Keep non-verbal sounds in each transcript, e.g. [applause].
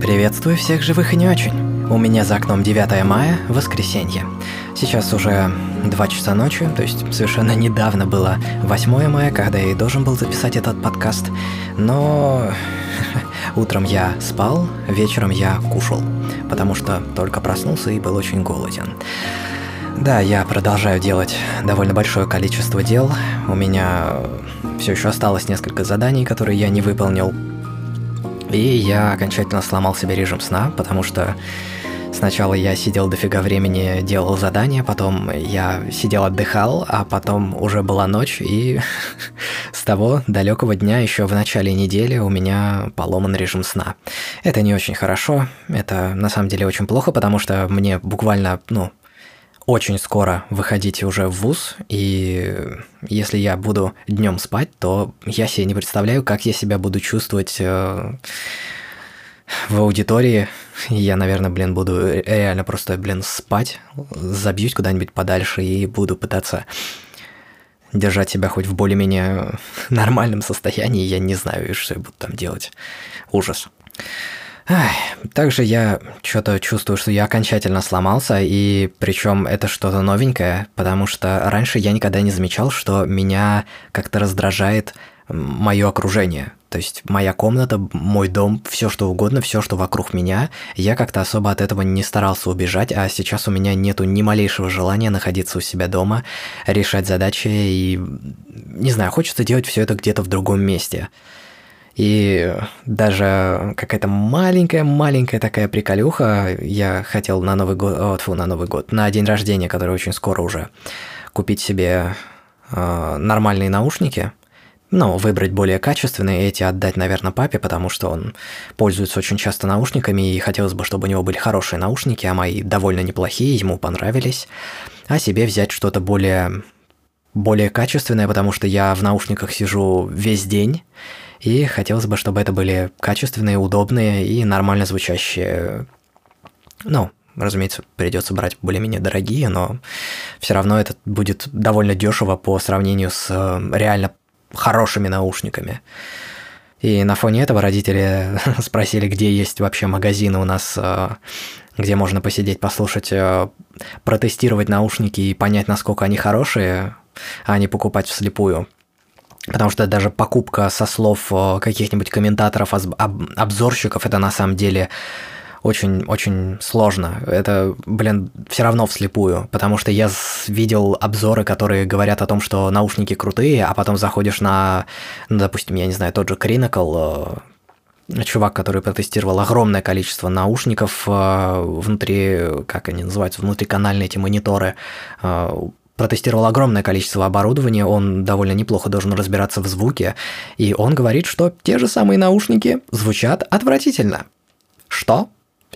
Приветствую всех живых и не очень. У меня за окном 9 мая, воскресенье. Сейчас уже 2 часа ночи, то есть совершенно недавно было 8 мая, когда я и должен был записать этот подкаст. Но [laughs] утром я спал, вечером я кушал, потому что только проснулся и был очень голоден. Да, я продолжаю делать довольно большое количество дел. У меня все еще осталось несколько заданий, которые я не выполнил. И я окончательно сломал себе режим сна, потому что сначала я сидел дофига времени, делал задания, потом я сидел отдыхал, а потом уже была ночь, и [laughs] с того далекого дня еще в начале недели у меня поломан режим сна. Это не очень хорошо, это на самом деле очень плохо, потому что мне буквально, ну, очень скоро выходить уже в ВУЗ, и если я буду днем спать, то я себе не представляю, как я себя буду чувствовать э, в аудитории. Я, наверное, блин, буду реально просто, блин, спать, забьюсь куда-нибудь подальше и буду пытаться держать себя хоть в более-менее нормальном состоянии. Я не знаю, что я буду там делать. Ужас. Ай, также я что-то чувствую, что я окончательно сломался, и причем это что-то новенькое, потому что раньше я никогда не замечал, что меня как-то раздражает мое окружение. То есть моя комната, мой дом, все что угодно, все, что вокруг меня, я как-то особо от этого не старался убежать, а сейчас у меня нету ни малейшего желания находиться у себя дома, решать задачи и, не знаю, хочется делать все это где-то в другом месте. И даже какая-то маленькая-маленькая такая приколюха, я хотел на Новый год, о, тьфу, на Новый год, на день рождения, который очень скоро уже, купить себе э, нормальные наушники, ну, выбрать более качественные, эти отдать, наверное, папе, потому что он пользуется очень часто наушниками, и хотелось бы, чтобы у него были хорошие наушники, а мои довольно неплохие, ему понравились, а себе взять что-то более, более качественное, потому что я в наушниках сижу весь день, и хотелось бы, чтобы это были качественные, удобные и нормально звучащие. Ну, разумеется, придется брать более-менее дорогие, но все равно это будет довольно дешево по сравнению с э, реально хорошими наушниками. И на фоне этого родители [laughs] спросили, где есть вообще магазины у нас, э, где можно посидеть, послушать, э, протестировать наушники и понять, насколько они хорошие, а не покупать вслепую. Потому что даже покупка со слов э, каких-нибудь комментаторов, обзорщиков, это на самом деле очень-очень сложно. Это, блин, все равно вслепую, потому что я видел обзоры, которые говорят о том, что наушники крутые, а потом заходишь на, ну, допустим, я не знаю, тот же Crinacle, э, чувак, который протестировал огромное количество наушников э, внутри, как они называются, внутриканальные эти мониторы, протестировал огромное количество оборудования, он довольно неплохо должен разбираться в звуке, и он говорит, что те же самые наушники звучат отвратительно. Что?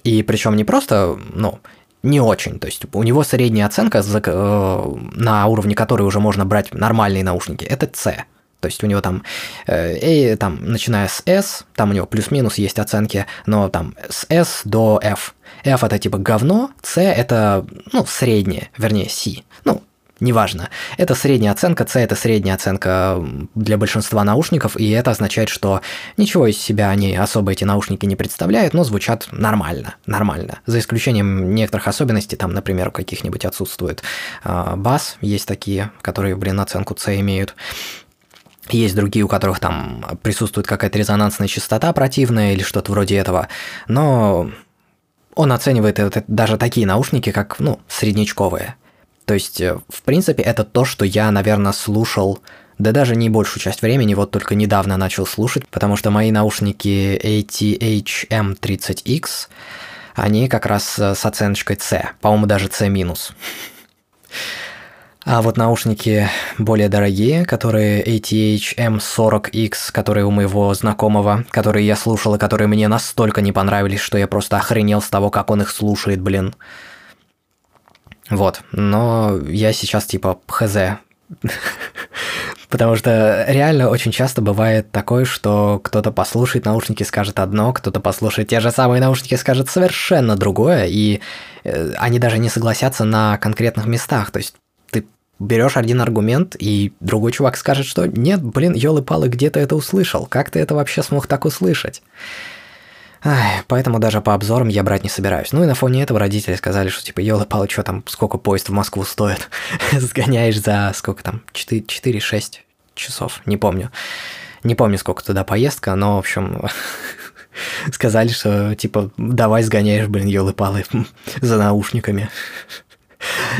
И причем не просто, ну, не очень. То есть у него средняя оценка, э, на уровне которой уже можно брать нормальные наушники, это C. То есть у него там, э, там, начиная с S, там у него плюс-минус есть оценки, но там с S до F. F это типа говно, C это, ну, среднее, вернее, C. Неважно. Это средняя оценка, C это средняя оценка для большинства наушников, и это означает, что ничего из себя они особо эти наушники не представляют, но звучат нормально, нормально. За исключением некоторых особенностей, там, например, у каких-нибудь отсутствует э, бас, есть такие, которые, блин, оценку C имеют. Есть другие, у которых там присутствует какая-то резонансная частота противная или что-то вроде этого, но он оценивает даже такие наушники, как, ну, среднячковые. То есть, э, в принципе, это то, что я, наверное, слушал, да даже не большую часть времени, вот только недавно начал слушать, потому что мои наушники ATH-M30X, они как раз э, с оценочкой C, по-моему, даже C-. А вот наушники более дорогие, которые ATH-M40X, которые у моего знакомого, которые я слушал и которые мне настолько не понравились, что я просто охренел с того, как он их слушает, блин. Вот, но я сейчас типа хз. [laughs] Потому что реально очень часто бывает такое, что кто-то послушает наушники, скажет одно, кто-то послушает те же самые наушники, скажет совершенно другое, и э, они даже не согласятся на конкретных местах. То есть ты берешь один аргумент, и другой чувак скажет, что нет, блин, елы-палы, где ты это услышал? Как ты это вообще смог так услышать? Ай, поэтому даже по обзорам я брать не собираюсь. Ну и на фоне этого родители сказали, что типа, ёлы палы что там, сколько поезд в Москву стоит? [laughs] Сгоняешь за сколько там, 4-6 часов, не помню. Не помню, сколько туда поездка, но, в общем, [laughs] сказали, что типа, давай сгоняешь, блин, ёлы палы [laughs] за наушниками.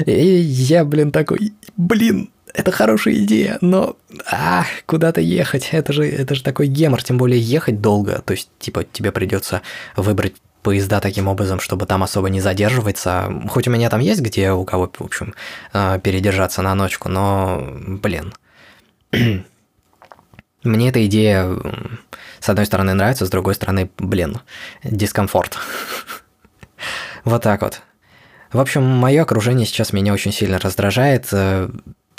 И я, блин, такой, блин, это хорошая идея, но а, куда-то ехать, это же, это же такой гемор, тем более ехать долго, то есть, типа, тебе придется выбрать поезда таким образом, чтобы там особо не задерживаться. Хоть у меня там есть где у кого, в общем, а, передержаться на ночку, но, блин. [clears throat] Мне эта идея, с одной стороны, нравится, с другой стороны, блин, дискомфорт. [laughs] Вот так вот. В общем, мое окружение сейчас меня очень сильно раздражает.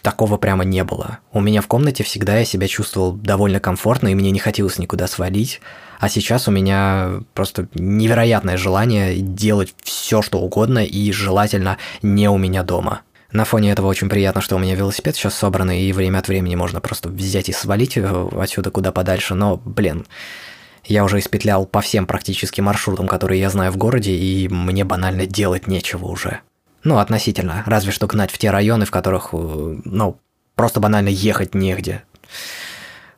Э, такого прямо не было. У меня в комнате всегда я себя чувствовал довольно комфортно, и мне не хотелось никуда свалить. А сейчас у меня просто невероятное желание делать все, что угодно, и желательно не у меня дома. На фоне этого очень приятно, что у меня велосипед сейчас собранный, и время от времени можно просто взять и свалить отсюда куда подальше, но, блин, я уже испетлял по всем практически маршрутам, которые я знаю в городе, и мне банально делать нечего уже. Ну, относительно. Разве что гнать в те районы, в которых, э, ну, просто банально ехать негде.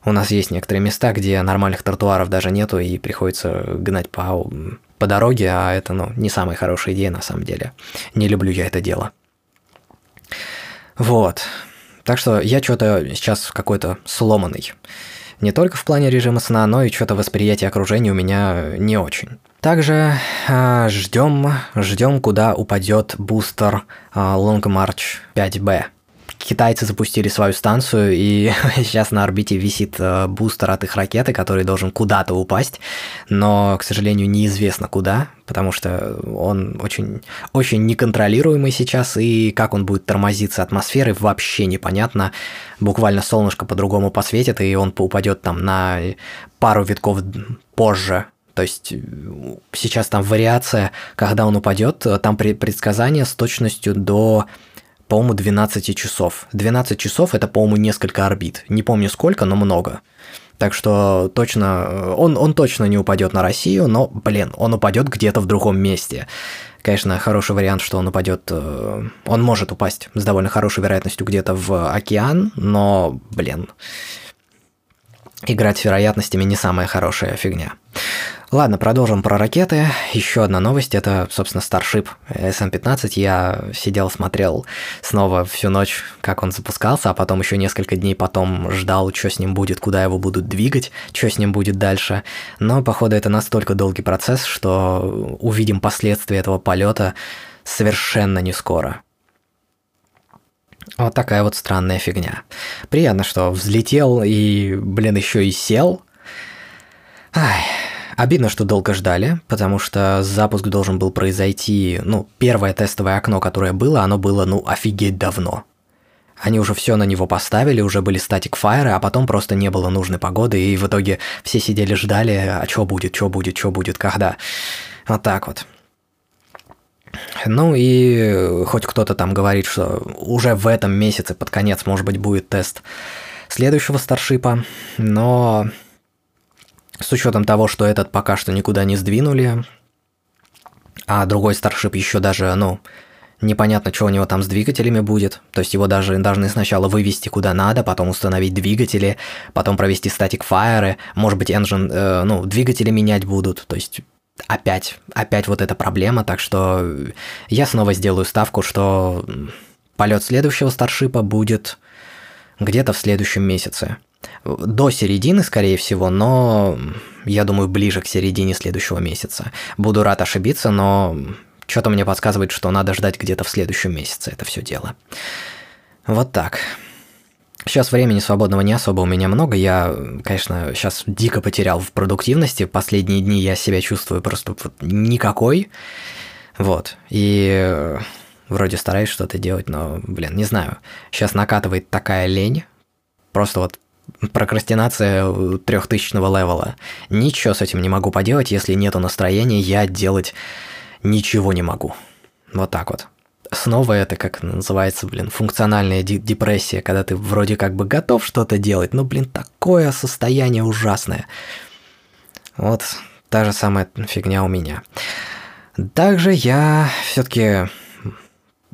У нас есть некоторые места, где нормальных тротуаров даже нету, и приходится гнать по, по дороге, а это, ну, не самая хорошая идея на самом деле. Не люблю я это дело. Вот. Так что я что-то сейчас какой-то сломанный. Не только в плане режима сна, но и что-то восприятие окружения у меня не очень. Также э, ждем, ждем, куда упадет бустер э, Long March 5B. Китайцы запустили свою станцию, и [laughs] сейчас на орбите висит э, бустер от их ракеты, который должен куда-то упасть, но, к сожалению, неизвестно куда, потому что он очень, очень неконтролируемый сейчас, и как он будет тормозиться атмосферой, вообще непонятно. Буквально солнышко по-другому посветит, и он упадет там на пару витков позже то есть э, сейчас там вариация, когда он упадет, там предсказание с точностью до по-моему, 12 часов. 12 часов это, по-моему, несколько орбит. Не помню сколько, но много. Так что точно, э, он, он точно не упадет на Россию, но, блин, он упадет где-то в другом месте. Конечно, хороший вариант, что он упадет, э, он может упасть с довольно хорошей вероятностью где-то в океан, но, блин, играть с вероятностями не самая хорошая фигня. Ладно, продолжим про ракеты. Еще одна новость, это, собственно, Starship SM-15. Я сидел, смотрел снова всю ночь, как он запускался, а потом еще несколько дней потом ждал, что с ним будет, куда его будут двигать, что с ним будет дальше. Но, походу, это настолько долгий процесс, что увидим последствия этого полета совершенно не скоро. Вот такая вот странная фигня. Приятно, что взлетел и, блин, еще и сел. Ай, Обидно, что долго ждали, потому что запуск должен был произойти, ну, первое тестовое окно, которое было, оно было, ну, офигеть давно. Они уже все на него поставили, уже были статик файры, а потом просто не было нужной погоды, и в итоге все сидели, ждали, а что будет, что будет, что будет, когда. Вот так вот. Ну и хоть кто-то там говорит, что уже в этом месяце под конец, может быть, будет тест следующего старшипа, но с учетом того, что этот пока что никуда не сдвинули, а другой старшип еще даже, ну, непонятно, что у него там с двигателями будет. То есть его даже должны сначала вывести куда надо, потом установить двигатели, потом провести статик фаеры, может быть, engine, э, ну, двигатели менять будут. То есть опять, опять вот эта проблема, так что я снова сделаю ставку, что полет следующего старшипа будет где-то в следующем месяце. До середины, скорее всего, но я думаю, ближе к середине следующего месяца. Буду рад ошибиться, но что-то мне подсказывает, что надо ждать где-то в следующем месяце это все дело. Вот так. Сейчас времени свободного не особо у меня много. Я, конечно, сейчас дико потерял в продуктивности. Последние дни я себя чувствую просто вот никакой. Вот. И вроде стараюсь что-то делать, но, блин, не знаю. Сейчас накатывает такая лень. Просто вот прокрастинация трехтысячного левела. Ничего с этим не могу поделать, если нету настроения, я делать ничего не могу. Вот так вот. Снова это, как называется, блин, функциональная депрессия, когда ты вроде как бы готов что-то делать, но, блин, такое состояние ужасное. Вот та же самая фигня у меня. Также я все-таки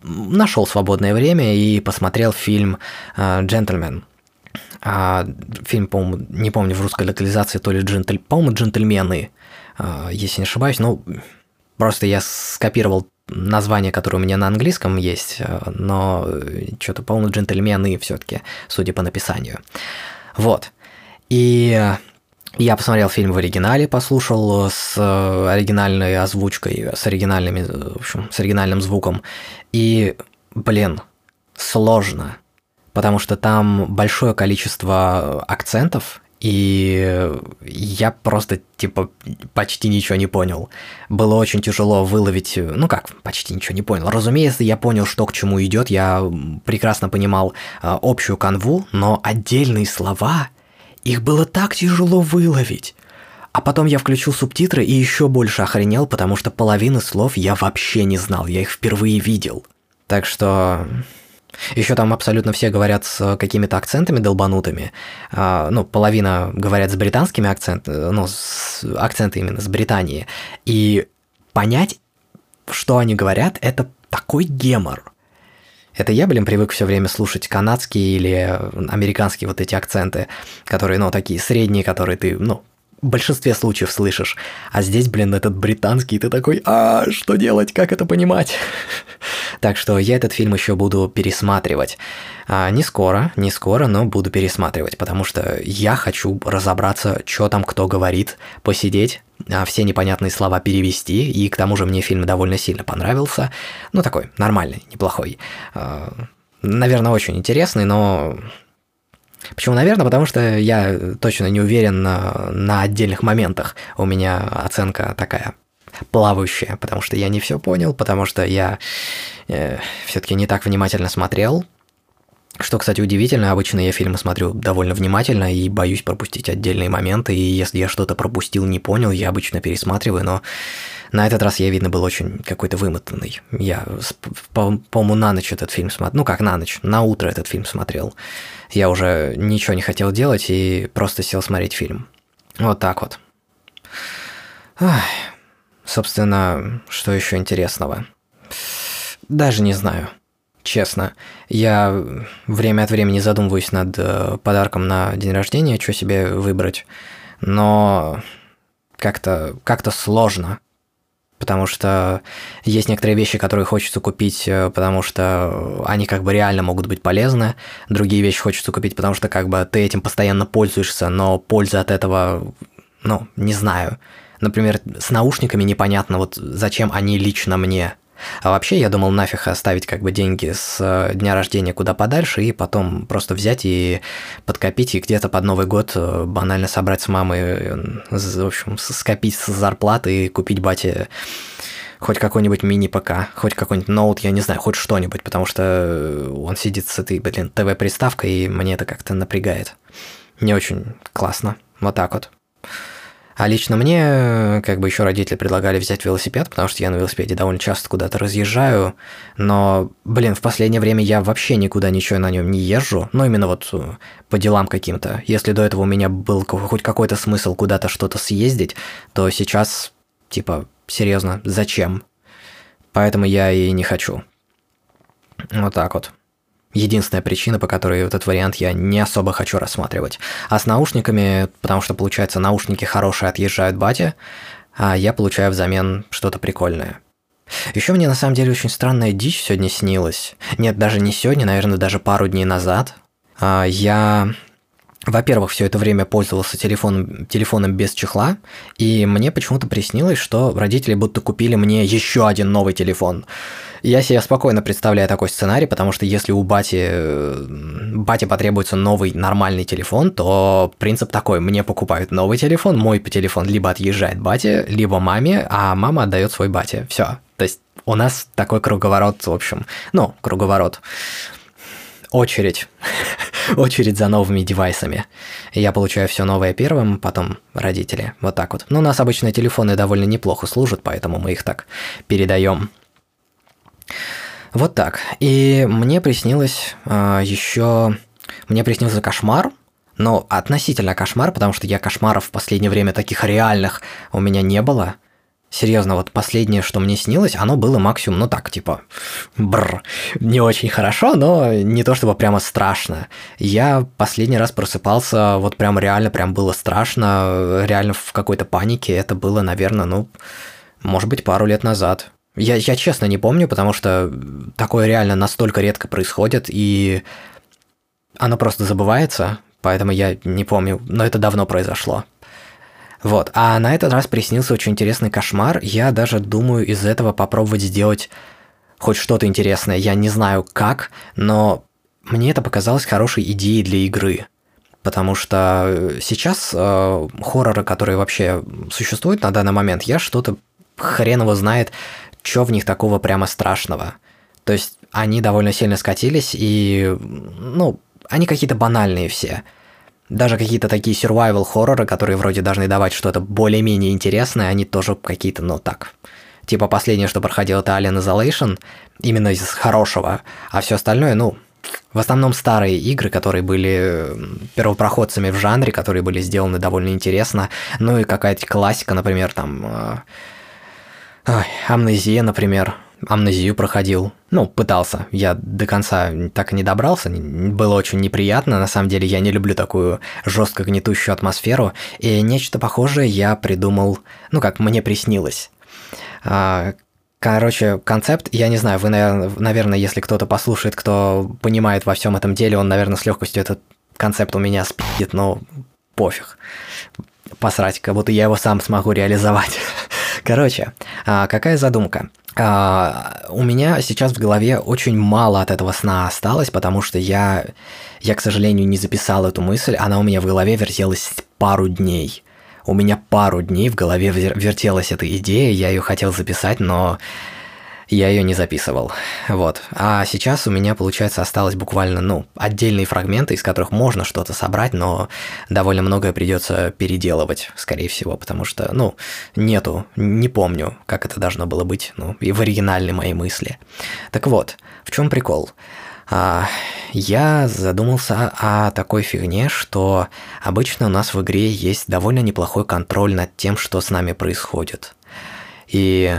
нашел свободное время и посмотрел фильм «Джентльмен». А, фильм, по-моему, не помню в русской локализации, то ли джентль... по-моему, «Джентльмены», а, если не ошибаюсь, ну, просто я скопировал название, которое у меня на английском есть, а, но что-то, по-моему, «Джентльмены» все-таки, судя по написанию. Вот. И я посмотрел фильм в оригинале, послушал с оригинальной озвучкой, с оригинальными, в общем, с оригинальным звуком. И, блин, сложно, потому что там большое количество акцентов, и я просто, типа, почти ничего не понял. Было очень тяжело выловить, ну как, почти ничего не понял. Разумеется, я понял, что к чему идет, я прекрасно понимал э, общую канву, но отдельные слова, их было так тяжело выловить. А потом я включил субтитры и еще больше охренел, потому что половины слов я вообще не знал, я их впервые видел. Так что еще там абсолютно все говорят с какими-то акцентами долбанутыми. А, ну, половина говорят с британскими акцентами, ну, с акценты именно с Британии. И понять, что они говорят, это такой гемор. Это я, блин, привык все время слушать канадские или американские вот эти акценты, которые, ну, такие средние, которые ты, ну, в большинстве случаев слышишь. А здесь, блин, этот британский, ты такой, а что делать, как это понимать? [laughs] так что я этот фильм еще буду пересматривать. А, не скоро, не скоро, но буду пересматривать, потому что я хочу разобраться, что там кто говорит, посидеть, а, все непонятные слова перевести, и к тому же мне фильм довольно сильно понравился. Ну, такой, нормальный, неплохой. А, наверное, очень интересный, но Почему, наверное, потому что я точно не уверен на, на отдельных моментах. У меня оценка такая плавающая, потому что я не все понял, потому что я э, все-таки не так внимательно смотрел. Что, кстати, удивительно, обычно я фильмы смотрю довольно внимательно и боюсь пропустить отдельные моменты, и если я что-то пропустил, не понял, я обычно пересматриваю, но на этот раз я, видно, был очень какой-то вымотанный. Я, по-моему, на ночь этот фильм смотрел, ну как на ночь, на утро этот фильм смотрел. Я уже ничего не хотел делать и просто сел смотреть фильм. Вот так вот. Ах. Собственно, что еще интересного? Даже не знаю. Честно, я время от времени задумываюсь над э, подарком на день рождения, что себе выбрать, но как-то как сложно, потому что есть некоторые вещи, которые хочется купить, э, потому что они как бы реально могут быть полезны, другие вещи хочется купить, потому что как бы ты этим постоянно пользуешься, но польза от этого, ну, не знаю, Например, с наушниками непонятно, вот зачем они лично мне. А вообще, я думал нафиг оставить как бы деньги с э, дня рождения куда подальше и потом просто взять и подкопить и где-то под Новый год э, банально собрать с мамой, э, в общем, скопить с зарплаты и купить бате хоть какой-нибудь мини-ПК, хоть какой-нибудь ноут, я не знаю, хоть что-нибудь, потому что он сидит с этой, блин, ТВ-приставкой, и мне это как-то напрягает. Не очень классно. Вот так вот. А лично мне, как бы еще родители предлагали взять велосипед, потому что я на велосипеде довольно часто куда-то разъезжаю, но, блин, в последнее время я вообще никуда ничего на нем не езжу, ну именно вот э, по делам каким-то. Если до этого у меня был хоть какой-то смысл куда-то что-то съездить, то сейчас, типа, серьезно, зачем? Поэтому я и не хочу. Вот так вот единственная причина, по которой этот вариант я не особо хочу рассматривать. А с наушниками, потому что, получается, наушники хорошие отъезжают батя, а я получаю взамен что-то прикольное. Еще мне на самом деле очень странная дичь сегодня снилась. Нет, даже не сегодня, наверное, даже пару дней назад. А, я во-первых, все это время пользовался телефоном, телефоном без чехла, и мне почему-то приснилось, что родители будто купили мне еще один новый телефон. Я себе спокойно представляю такой сценарий, потому что если у бати, бати потребуется новый нормальный телефон, то принцип такой, мне покупают новый телефон, мой телефон либо отъезжает бате, либо маме, а мама отдает свой бате. Все. То есть у нас такой круговорот, в общем, ну, круговорот очередь. [laughs] очередь за новыми девайсами. Я получаю все новое первым, потом родители. Вот так вот. Но у нас обычно телефоны довольно неплохо служат, поэтому мы их так передаем. Вот так. И мне приснилось э, а, еще... Мне приснился кошмар, Ну, относительно кошмар, потому что я кошмаров в последнее время таких реальных у меня не было. Серьезно, вот последнее, что мне снилось, оно было максимум, ну так, типа, бр, не очень хорошо, но не то чтобы прямо страшно. Я последний раз просыпался, вот прям реально, прям было страшно, реально в какой-то панике. Это было, наверное, ну, может быть, пару лет назад. Я, я честно не помню, потому что такое реально настолько редко происходит, и оно просто забывается, поэтому я не помню, но это давно произошло. Вот, а на этот раз приснился очень интересный кошмар. Я даже думаю из этого попробовать сделать хоть что-то интересное. Я не знаю как, но мне это показалось хорошей идеей для игры. Потому что сейчас э, хорроры, которые вообще существуют на данный момент, я что-то хрен его знает, что в них такого прямо страшного. То есть они довольно сильно скатились, и, ну, они какие-то банальные все даже какие-то такие survival хорроры, которые вроде должны давать что-то более-менее интересное, они тоже какие-то, ну так. Типа последнее, что проходило, это Alien Isolation, именно из хорошего, а все остальное, ну, в основном старые игры, которые были первопроходцами в жанре, которые были сделаны довольно интересно, ну и какая-то классика, например, там... Э, ой, Амнезия, например, амнезию проходил. Ну, пытался. Я до конца так и не добрался. Было очень неприятно. На самом деле я не люблю такую жестко гнетущую атмосферу. И нечто похожее я придумал, ну как мне приснилось. А, короче, концепт, я не знаю, вы, наверное, если кто-то послушает, кто понимает во всем этом деле, он, наверное, с легкостью этот концепт у меня спидит, но пофиг. Посрать, как будто я его сам смогу реализовать. [laughs] Короче, а, какая задумка? Uh, у меня сейчас в голове очень мало от этого сна осталось, потому что я, я, к сожалению, не записал эту мысль, она у меня в голове вертелась пару дней. У меня пару дней в голове вертелась эта идея, я ее хотел записать, но я ее не записывал. Вот. А сейчас у меня, получается, осталось буквально, ну, отдельные фрагменты, из которых можно что-то собрать, но довольно многое придется переделывать, скорее всего, потому что, ну, нету, не помню, как это должно было быть, ну, и в оригинальной моей мысли. Так вот, в чем прикол? А, я задумался о такой фигне, что обычно у нас в игре есть довольно неплохой контроль над тем, что с нами происходит. И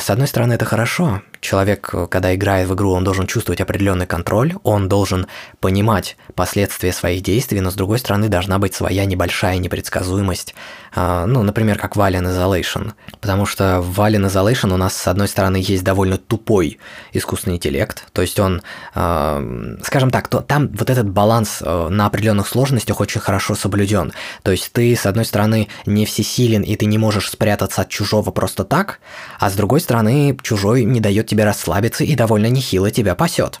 с одной стороны, это хорошо. Человек, когда играет в игру, он должен чувствовать определенный контроль, он должен понимать последствия своих действий, но с другой стороны должна быть своя небольшая непредсказуемость, а, ну, например, как в Alien Isolation. Потому что в Alien Isolation у нас, с одной стороны, есть довольно тупой искусственный интеллект, то есть он, а, скажем так, то, там вот этот баланс а, на определенных сложностях очень хорошо соблюден. То есть ты, с одной стороны, не всесилен, и ты не можешь спрятаться от чужого просто так, а с другой стороны, чужой не дает тебе расслабиться и довольно нехило тебя пасет.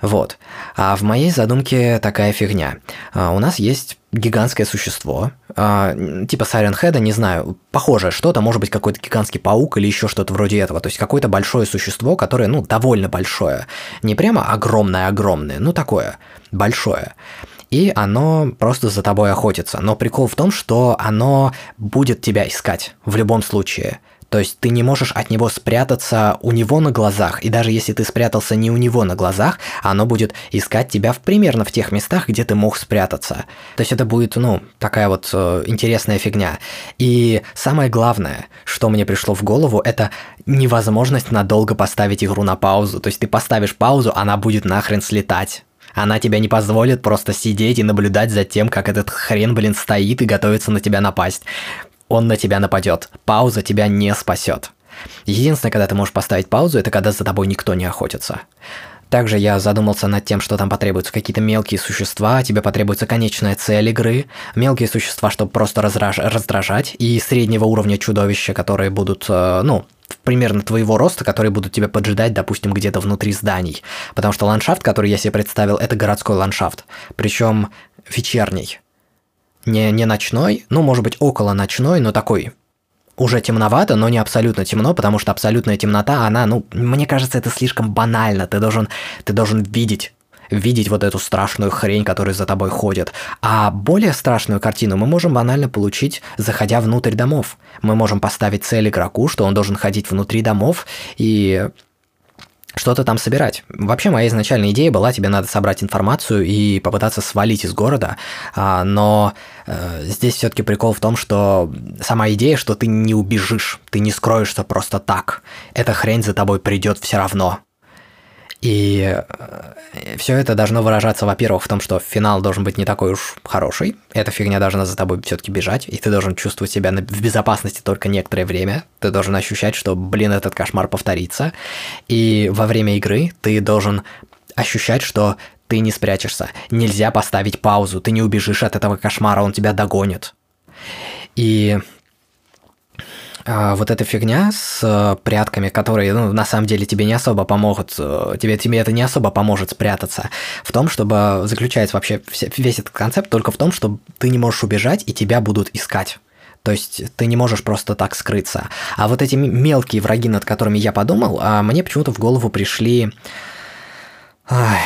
Вот. А в моей задумке такая фигня. А, у нас есть гигантское существо, а, типа Siren Head, не знаю, похожее что-то, может быть какой-то гигантский паук или еще что-то вроде этого. То есть какое-то большое существо, которое, ну, довольно большое. Не прямо огромное-огромное, ну такое, большое и оно просто за тобой охотится. Но прикол в том, что оно будет тебя искать в любом случае. То есть ты не можешь от него спрятаться у него на глазах, и даже если ты спрятался не у него на глазах, оно будет искать тебя в примерно в тех местах, где ты мог спрятаться. То есть это будет, ну, такая вот э, интересная фигня. И самое главное, что мне пришло в голову, это невозможность надолго поставить игру на паузу. То есть ты поставишь паузу, она будет нахрен слетать. Она тебя не позволит просто сидеть и наблюдать за тем, как этот хрен, блин, стоит и готовится на тебя напасть он на тебя нападет. Пауза тебя не спасет. Единственное, когда ты можешь поставить паузу, это когда за тобой никто не охотится. Также я задумался над тем, что там потребуются какие-то мелкие существа, тебе потребуется конечная цель игры, мелкие существа, чтобы просто разраж... раздражать, и среднего уровня чудовища, которые будут, э, ну, примерно твоего роста, которые будут тебя поджидать, допустим, где-то внутри зданий. Потому что ландшафт, который я себе представил, это городской ландшафт. Причем вечерний. Не, не ночной, ну, может быть, около ночной, но такой уже темновато, но не абсолютно темно, потому что абсолютная темнота, она, ну, мне кажется, это слишком банально. Ты должен, ты должен видеть видеть вот эту страшную хрень, которая за тобой ходит. А более страшную картину мы можем банально получить, заходя внутрь домов. Мы можем поставить цель игроку, что он должен ходить внутри домов и что-то там собирать. Вообще моя изначальная идея была, тебе надо собрать информацию и попытаться свалить из города, а, но э, здесь все-таки прикол в том, что сама идея, что ты не убежишь, ты не скроешься просто так. Эта хрень за тобой придет все равно. И э, все это должно выражаться, во-первых, в том, что финал должен быть не такой уж хороший. Эта фигня должна за тобой все-таки бежать, и ты должен чувствовать себя в безопасности только некоторое время. Ты должен ощущать, что, блин, этот кошмар повторится. И во время игры ты должен ощущать, что ты не спрячешься. Нельзя поставить паузу, ты не убежишь от этого кошмара, он тебя догонит. И а, вот эта фигня с э, прятками, которые, ну, на самом деле тебе не особо помогут, э, тебе, тебе это не особо поможет спрятаться, в том, чтобы заключается вообще весь этот концепт только в том, что ты не можешь убежать, и тебя будут искать. То есть ты не можешь просто так скрыться. А вот эти мелкие враги, над которыми я подумал, а мне почему-то в голову пришли ай,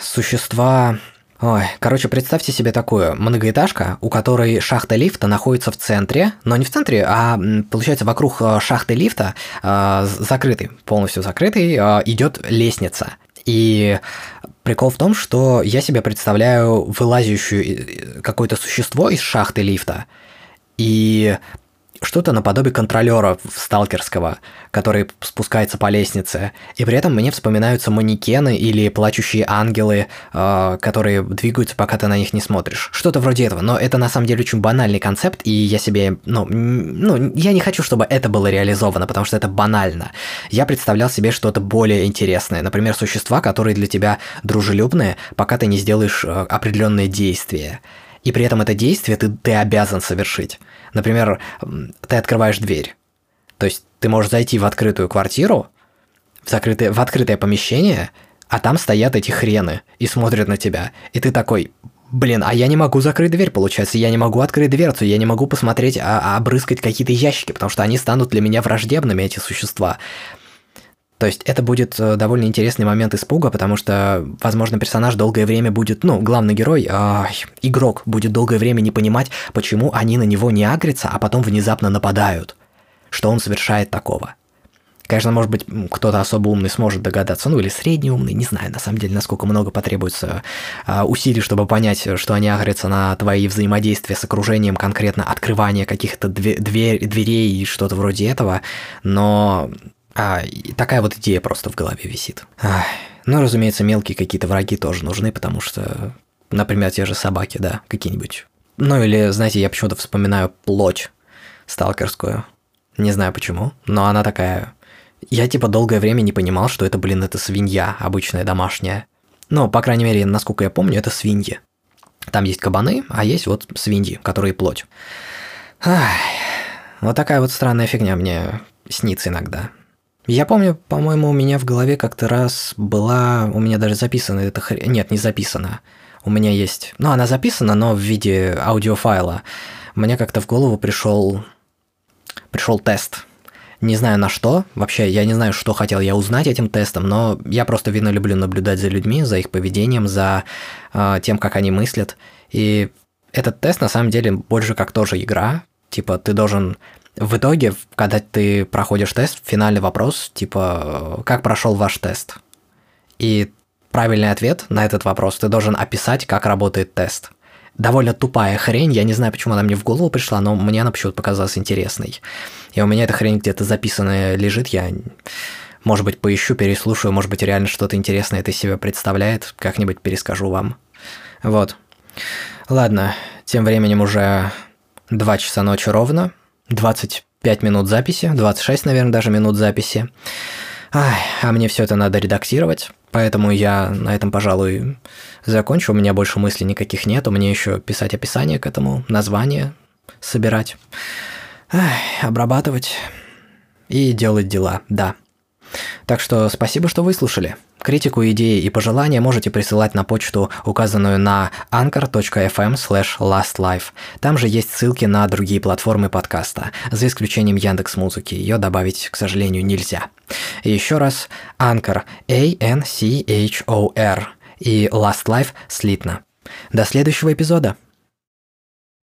существа Ой, короче, представьте себе такую многоэтажка, у которой шахта лифта находится в центре, но не в центре, а получается вокруг э, шахты лифта э, закрытый, полностью закрытый, э, идет лестница. И прикол в том, что я себе представляю вылазящую э, какое-то существо из шахты лифта, и что-то наподобие контролера сталкерского, который спускается по лестнице. И при этом мне вспоминаются манекены или плачущие ангелы, э, которые двигаются, пока ты на них не смотришь. Что-то вроде этого. Но это на самом деле очень банальный концепт, и я себе, ну, ну, я не хочу, чтобы это было реализовано, потому что это банально. Я представлял себе что-то более интересное. Например, существа, которые для тебя дружелюбные, пока ты не сделаешь э, определенные действия. И при этом это действие ты, ты обязан совершить. Например, ты открываешь дверь. То есть ты можешь зайти в открытую квартиру, в, закрытое, в открытое помещение, а там стоят эти хрены и смотрят на тебя. И ты такой, блин, а я не могу закрыть дверь, получается, я не могу открыть дверцу, я не могу посмотреть, а, а обрыскать какие-то ящики, потому что они станут для меня враждебными, эти существа. То есть это будет э, довольно интересный момент испуга, потому что, возможно, персонаж долгое время будет, ну, главный герой, э, игрок будет долгое время не понимать, почему они на него не агрятся, а потом внезапно нападают. Что он совершает такого. Конечно, может быть, кто-то особо умный сможет догадаться, ну или средний умный, не знаю, на самом деле, насколько много потребуется э, усилий, чтобы понять, что они агрятся на твои взаимодействия с окружением, конкретно открывание каких-то дверей и что-то вроде этого, но а, такая вот идея просто в голове висит. Ах, ну, разумеется, мелкие какие-то враги тоже нужны, потому что, например, те же собаки, да, какие-нибудь. Ну или, знаете, я почему-то вспоминаю плоть сталкерскую. Не знаю почему, но она такая... Я типа долгое время не понимал, что это, блин, это свинья обычная домашняя. Ну, по крайней мере, насколько я помню, это свиньи. Там есть кабаны, а есть вот свиньи, которые плоть. Ах, вот такая вот странная фигня мне снится иногда. Я помню, по-моему, у меня в голове как-то раз была, у меня даже записана эта хрень, нет, не записана. У меня есть, ну, она записана, но в виде аудиофайла. Мне как-то в голову пришел, пришел тест. Не знаю на что, вообще я не знаю, что хотел я узнать этим тестом, но я просто, видно, люблю наблюдать за людьми, за их поведением, за э, тем, как они мыслят. И этот тест на самом деле больше как тоже игра. Типа ты должен в итоге, когда ты проходишь тест, финальный вопрос, типа, как прошел ваш тест? И правильный ответ на этот вопрос ты должен описать, как работает тест. Довольно тупая хрень, я не знаю, почему она мне в голову пришла, но мне она почему-то показалась интересной. И у меня эта хрень где-то записанная лежит, я, может быть, поищу, переслушаю, может быть, реально что-то интересное это себя представляет, как-нибудь перескажу вам. Вот. Ладно, тем временем уже 2 часа ночи ровно, 25 минут записи, 26, наверное, даже минут записи. Ай, а мне все это надо редактировать, поэтому я на этом, пожалуй, закончу. У меня больше мыслей никаких нет, у меня еще писать описание к этому, название собирать, Ай, обрабатывать и делать дела, да. Так что спасибо, что выслушали. Критику, идеи и пожелания можете присылать на почту, указанную на anchor.fm lastlife. Там же есть ссылки на другие платформы подкаста, за исключением Яндекс Музыки. Ее добавить, к сожалению, нельзя. И еще раз, Anchor, A-N-C-H-O-R и Last Life слитно. До следующего эпизода.